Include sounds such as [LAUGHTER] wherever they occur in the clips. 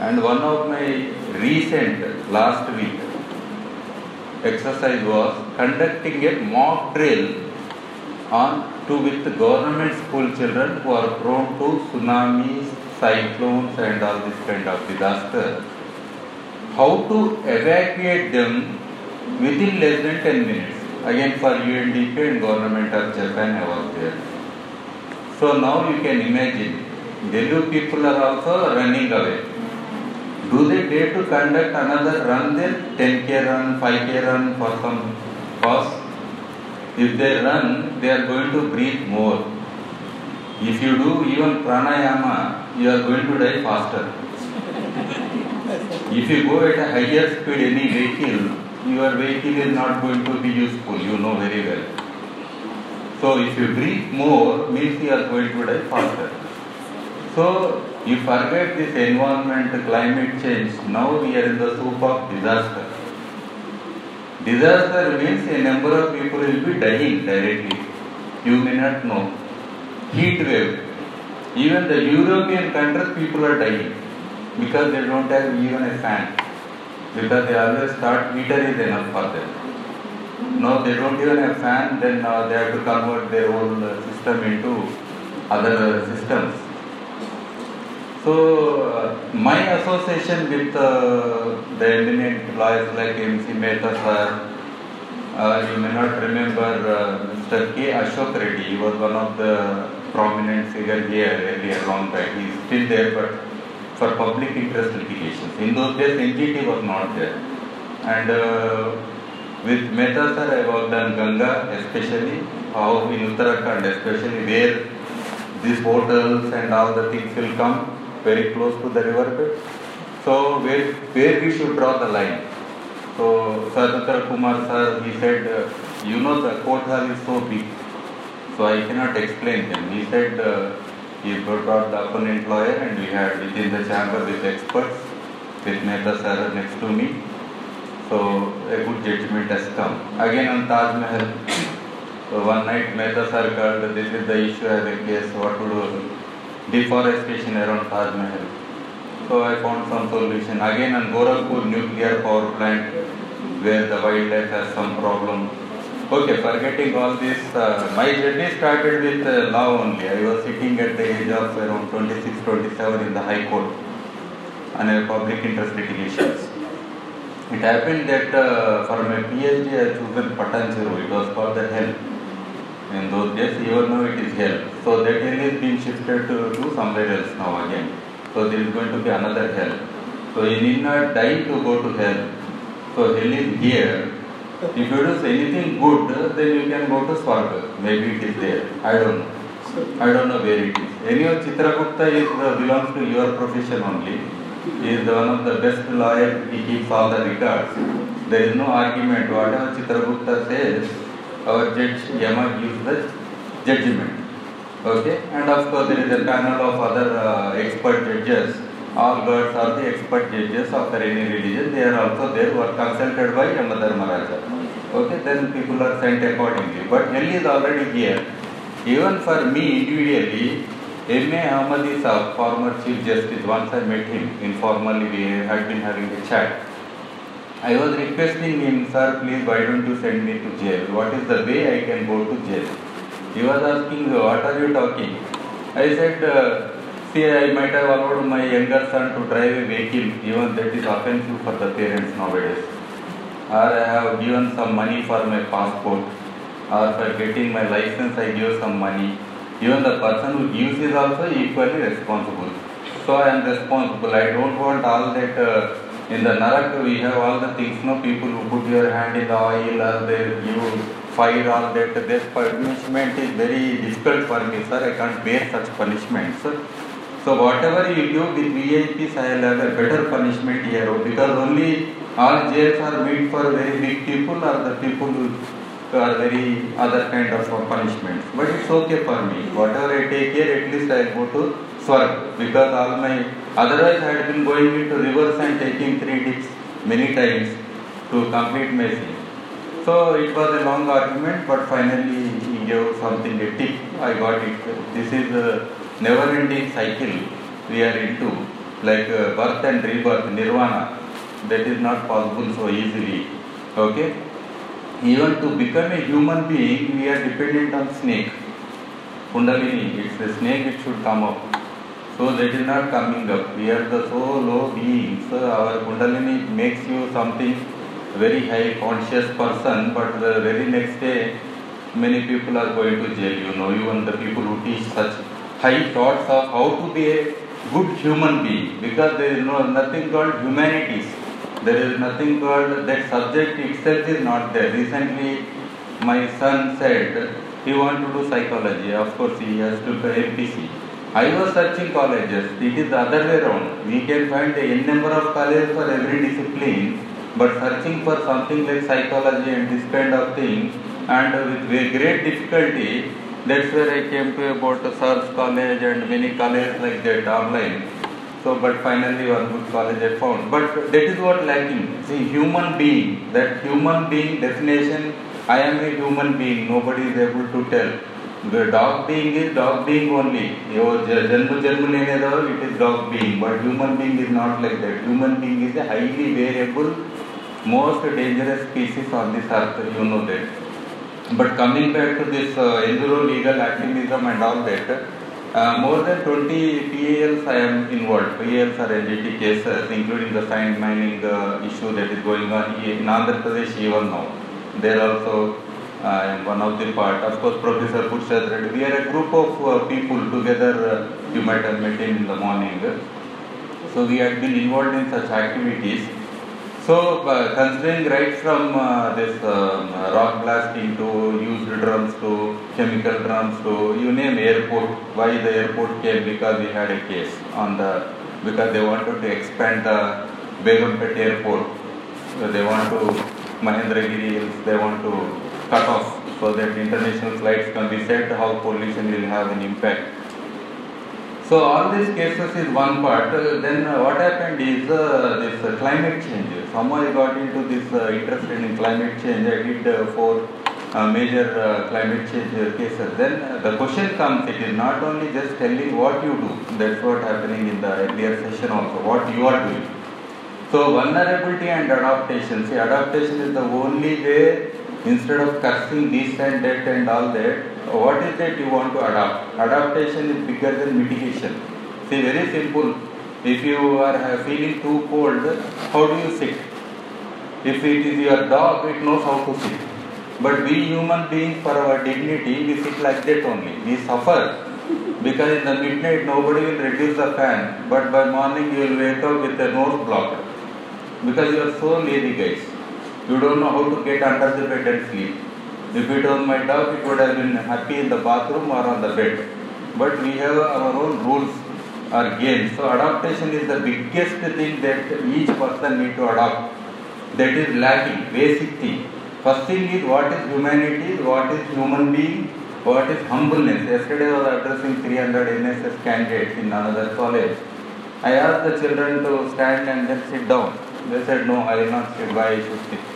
And one of my recent last week exercise was conducting a mock drill on to with government school children who are prone to tsunamis, cyclones and all this kind of disaster. How to evacuate them within less than 10 minutes. Again for UNDP and government of Japan I was there. So now you can imagine, Delhi people are also running away. Do they dare to conduct another run then 10k run, 5k run for some cause? If they run, they are going to breathe more. If you do even pranayama, you are going to die faster. [LAUGHS] If you go at a higher speed, any vehicle, your vehicle is not going to be useful, you know very well. So if you breathe more, means you are going to die faster. So you forget this environment, climate change. Now we are in the soup of disaster. Disaster means a number of people will be dying directly. You may not know. Heat wave. Even the European countries, people are dying because they don't have even a fan. Because they always thought heater is enough for them. Now they don't even have fan, then uh, they have to convert their whole uh, system into other systems. So, uh, my association with uh, the eminent lawyers like M.C. Mehta sir, uh, you may not remember uh, Mr. K. Ashok Reddy, he was one of the prominent figure here earlier long back. He is still there, but for public interest litigations. In those days, NGT was not there. And uh, with Mehta sir, I worked on Ganga, especially how in Uttarakhand, especially where these hotels and all the things will come very close to the riverbed. So where where we should draw the line. So Sadhakar Kumar sir, he said, uh, you know the court is so big, so I cannot explain them. He said uh, he brought the opponent lawyer and we had within the chamber with experts, with Mehta sir next to me. So a good judgment has come. Again on Taj Mahal. So one night Mehta sir called, this is the issue as a case, what to do? Deforestation around Taj Mahal. So I found some solution. Again on Gorakhpur nuclear power plant where the wildlife has some problem. Okay, forgetting all this, uh, my journey started with uh, law only. I was sitting at the age of around 26, 27 in the High Court on a public interest litigations. It happened that uh, for my PhD I chosen Patancheru. It was called the Hell. In those days, even now it is Hell. So that Hell is being shifted to, to somewhere else now again. So there is going to be another Hell. So you need not die to go to Hell. So Hell is here. If you do anything good, then you can go to Swarga. Maybe it is there. I don't know. I don't know where it is. Anyway, Chitragupta is, uh, belongs to your profession only. He is one of the best lawyer. He keeps all the records. There is no argument. Whatever Chitragupta says, our judge Yama gives the judgment. Okay, and of course there is a panel of other uh, expert judges. All gods are the expert judges of the any religion. They are also there who are consulted by Yamadharmaraja. Okay, then people are sent accordingly. But hell is already here. Even for me individually, M.A. Ahmad is a former Chief Justice. Once I met him informally, we had been having a chat. I was requesting him, sir, please, why don't you send me to jail? What is the way I can go to jail? He was asking, what are you talking? I said, uh, see, I might have allowed my younger son to drive a vehicle, even that is offensive for the parents nowadays. Or I have given some money for my passport, or for getting my license, I give some money. Even the person who gives is also equally responsible. So I am responsible. I don't want all that. Uh, in the Narak, we have all the things, no people who put your hand in the oil or they you fire all that. This punishment is very difficult for me, sir. I can't bear such punishments. So whatever you do with VIPs, I will have a better punishment here because only all jails are made for very big people or the people who are very other kind of punishments. But it's okay for me. Whatever I take here, at least I go to Swarg because all my otherwise I had been going into rivers and taking three dips many times to complete my sin. So it was a long argument, but finally he gave something a tip. I got it. This is a never-ending cycle we are into. like uh, birth and rebirth, nirvana, that is not possible so easily. Okay? Even to become a human being, we are dependent on snake. Kundalini, it's the snake, it should come up. So that is not coming up. We are the so low beings. Our Kundalini makes you something very high conscious person, but the very next day, many people are going to jail. You know, even the people who teach such high thoughts of how to be a good human being, because there is no nothing called humanities. There is nothing called that subject itself is not there. Recently, my son said he want to do psychology. Of course, he has to do MPC. I was searching colleges. It is the other way around. We can find n number of colleges for every discipline, but searching for something like psychology and this kind of thing, and with great difficulty, that's where I came to about SARS college and many colleges like that online. So, but finally one good college I found. But that is what lacking. See, human being, that human being definition, I am a human being, nobody is able to tell. The dog being is dog being only. Your janma janma lene it is dog being, but human being is not like that. Human being is a highly variable, most dangerous species on this earth, you know that. But coming back to this uh, enviro legal activism and all that, uh, more than 20 PILs I am involved. PILs are NGT cases, including the sand mining uh, issue that is going on in Andhra Pradesh even now. There also I am one of the part. Of course, Professor Purshad Reddy. We are a group of uh, people together. Uh, you might have met him in the morning. So we had been involved in such activities. So uh, considering right from uh, this um, rock blasting to used drums to chemical drums to you name airport. Why the airport came? Because we had a case on the because they wanted to expand the Begumpet airport. So they want to Mahendragiri. They want to cut off so that international flights can be set. How pollution will have an impact. So all these cases is one part. Uh, then uh, what happened is uh, this uh, climate change. Somehow I got into this uh, interested in climate change. I did uh, four major climate change cases. Then the question comes, it is not only just telling what you do. That's what happening in the earlier session also, what you are doing. So vulnerability and adaptation. See, adaptation is the only way instead of cursing this and that and all that, what is that you want to adapt? Adaptation is bigger than mitigation. See, very simple. If you are feeling too cold, how do you sit? If it is your dog, it knows how to sit. But we human beings, for our dignity, we sit like that only. We suffer because in the midnight nobody will reduce the fan, but by morning you will wake up with a nose blocked because you are so lazy, guys. You don't know how to get under the bed and sleep. If it was my dog, it would have been happy in the bathroom or on the bed. But we have our own rules or games. So adaptation is the biggest thing that each person need to adopt. That is lacking, basic thing. First thing is what is humanity, what is human being, what is humbleness. Yesterday I was addressing 300 NSS candidates in another college. I asked the children to stand and then sit down. They said, no, I will not sit. Why I should sit?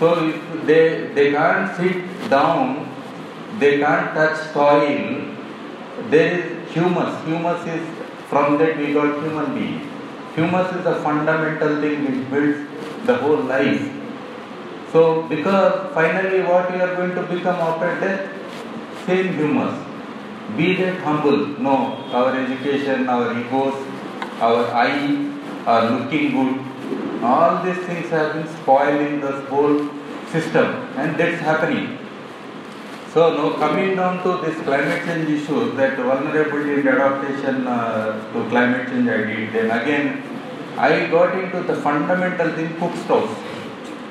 So if they, they can't sit down, they can't touch soil, there is humus. Humus is, from that we got human being. Humus is a fundamental thing which builds the whole life. So because finally what you are going to become after death? Same humus. Be that humble. No, our education, our egos, our eye are looking good all these things have been spoiling the whole system and that's happening. So now coming down to this climate change issue, that vulnerability and adaptation uh, to climate change I did, then again I got into the fundamental thing cook stoves.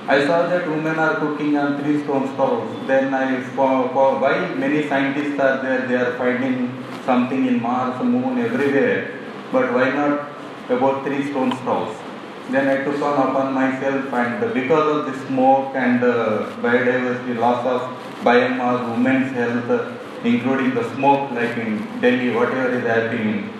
I saw that women are cooking on three stone stoves. Then I for, for why many scientists are there, they are finding something in Mars, Moon, everywhere. But why not about three stone stoves? Then I took on upon myself and because of the smoke and uh, biodiversity loss of biomass, women's health, including the smoke like in Delhi, whatever is happening.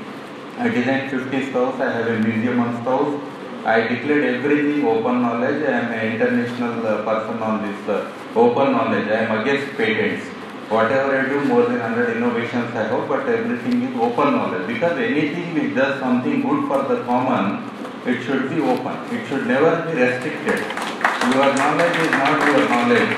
I designed 50 stoves, I have a museum on stoves. I declared everything open knowledge. I am an international uh, person on this uh, open knowledge. I am against patents. whatever I do, more than 100 innovations I have, but everything is open knowledge. Because anything which does something good for the common, it should be open. It should never be restricted. Your knowledge is not your knowledge.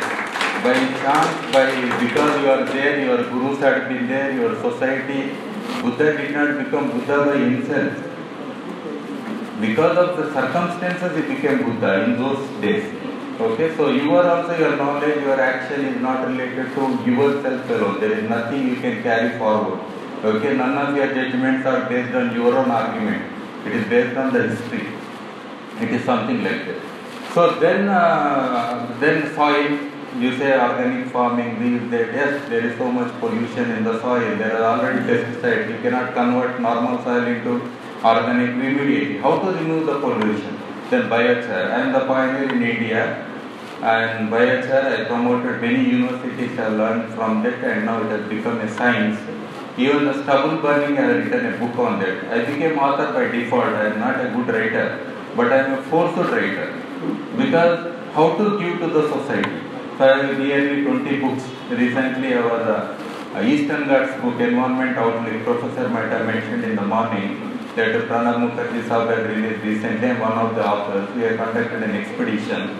By chance, by because you are there, your gurus had been there, your society, Buddha did not become Buddha by himself. Because of the circumstances, he became Buddha in those days. Okay, so you are also your knowledge, your action is not related to yourself alone. There is nothing you can carry forward. Okay, none of your judgments are based on your own argument. It is based on the history. It is something like that. So then, uh, then soil. You say organic farming, these, that. Yes, there is so much pollution in the soil. There are already pesticides. You cannot convert normal soil into organic immediately. How to remove the pollution? Then biochar. I am the pioneer in India and biochar I promoted many universities I learned from that and now it has become a science. Even the stubble burning I have written a book on that. I became author by default. I am not a good writer, but I am a forced writer. Because how to give to the society? So I have nearly 20 books. Recently I was uh, Eastern Ghats book, Environment Outlook, Professor might have mentioned in the morning that Pranab Mukherjee Sahab had released recently. One of the authors. We have conducted an expedition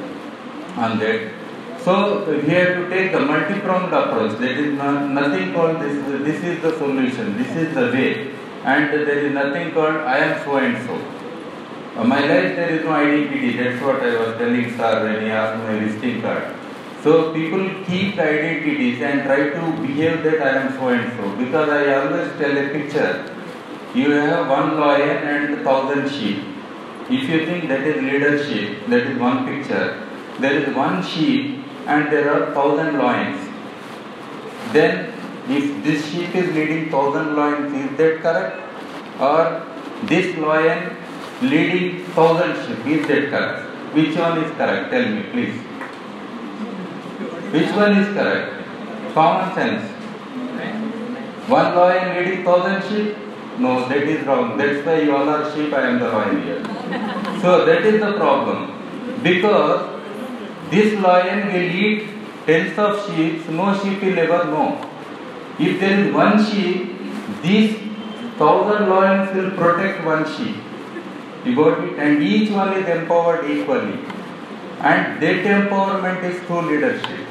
on that. So we have to take the multi-pronged approach. There is no, nothing called this. This is the solution. This is the way, and there is nothing called I am so and so. Uh, my life there is no identity. That's what I was telling sir when he asked my visiting card. So people keep identities and try to behave that I am so and so. Because I always tell a picture. You have one lion and thousand sheep. If you think that is leadership, that is one picture there is one sheep and there are thousand lions. Then if this sheep is leading thousand lions, is that correct? Or this lion leading thousand sheep, is that correct? Which one is correct? Tell me please. Which one is correct? Common sense. One lion leading thousand sheep? No, that is wrong. That's why you all are sheep, I am the lion here. So that is the problem. Because this lion will eat tens of sheep, no sheep will ever know. If there is one sheep, these thousand lions will protect one sheep. You got it? And each one is empowered equally. And that empowerment is through leadership.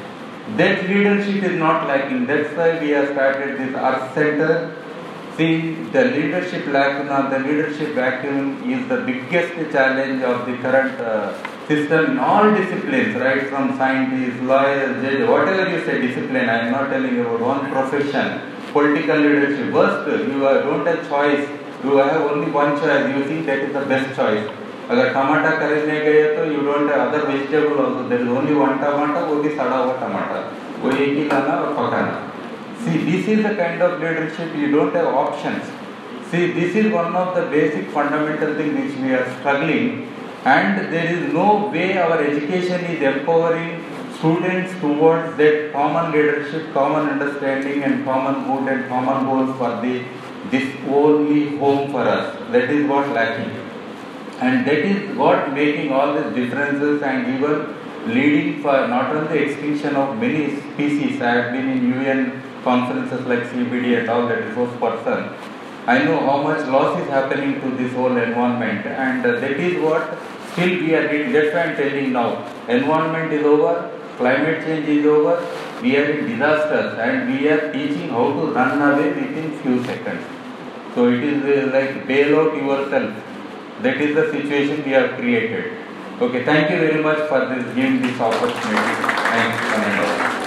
That leadership is not lacking. That's why we have started this Earth Center. See, the leadership lacuna, the leadership vacuum is the biggest challenge of the current uh, system in all disciplines, right from scientists, lawyers, judges, whatever you say discipline, I am not telling you about one profession, political leadership, worst, you don't have choice, you have only one choice, you think that is the best choice. अगर टमाटा खरीदने गए तो you don't other vegetable also there is only one टमाटा वो भी सड़ा हुआ टमाटा वो एक ही लाना और पकाना see this is the kind of leadership you don't have options see this is one of the basic fundamental thing which we are struggling and there is no way our education is empowering students towards that common leadership, common understanding and common good and common goals for the this only home for us. That is what lacking. And that is what making all these differences and even leading for not only extinction of many species. I have been in UN conferences like CBD and all that resource person. I know how much loss is happening to this whole environment and uh, that is what Still we are in, that's why I am telling now. Environment is over, climate change is over, we are in disasters and we are teaching how to run away within few seconds. So it is uh, like bail out yourself. That is the situation we have created. Okay, thank you very much for this giving this opportunity.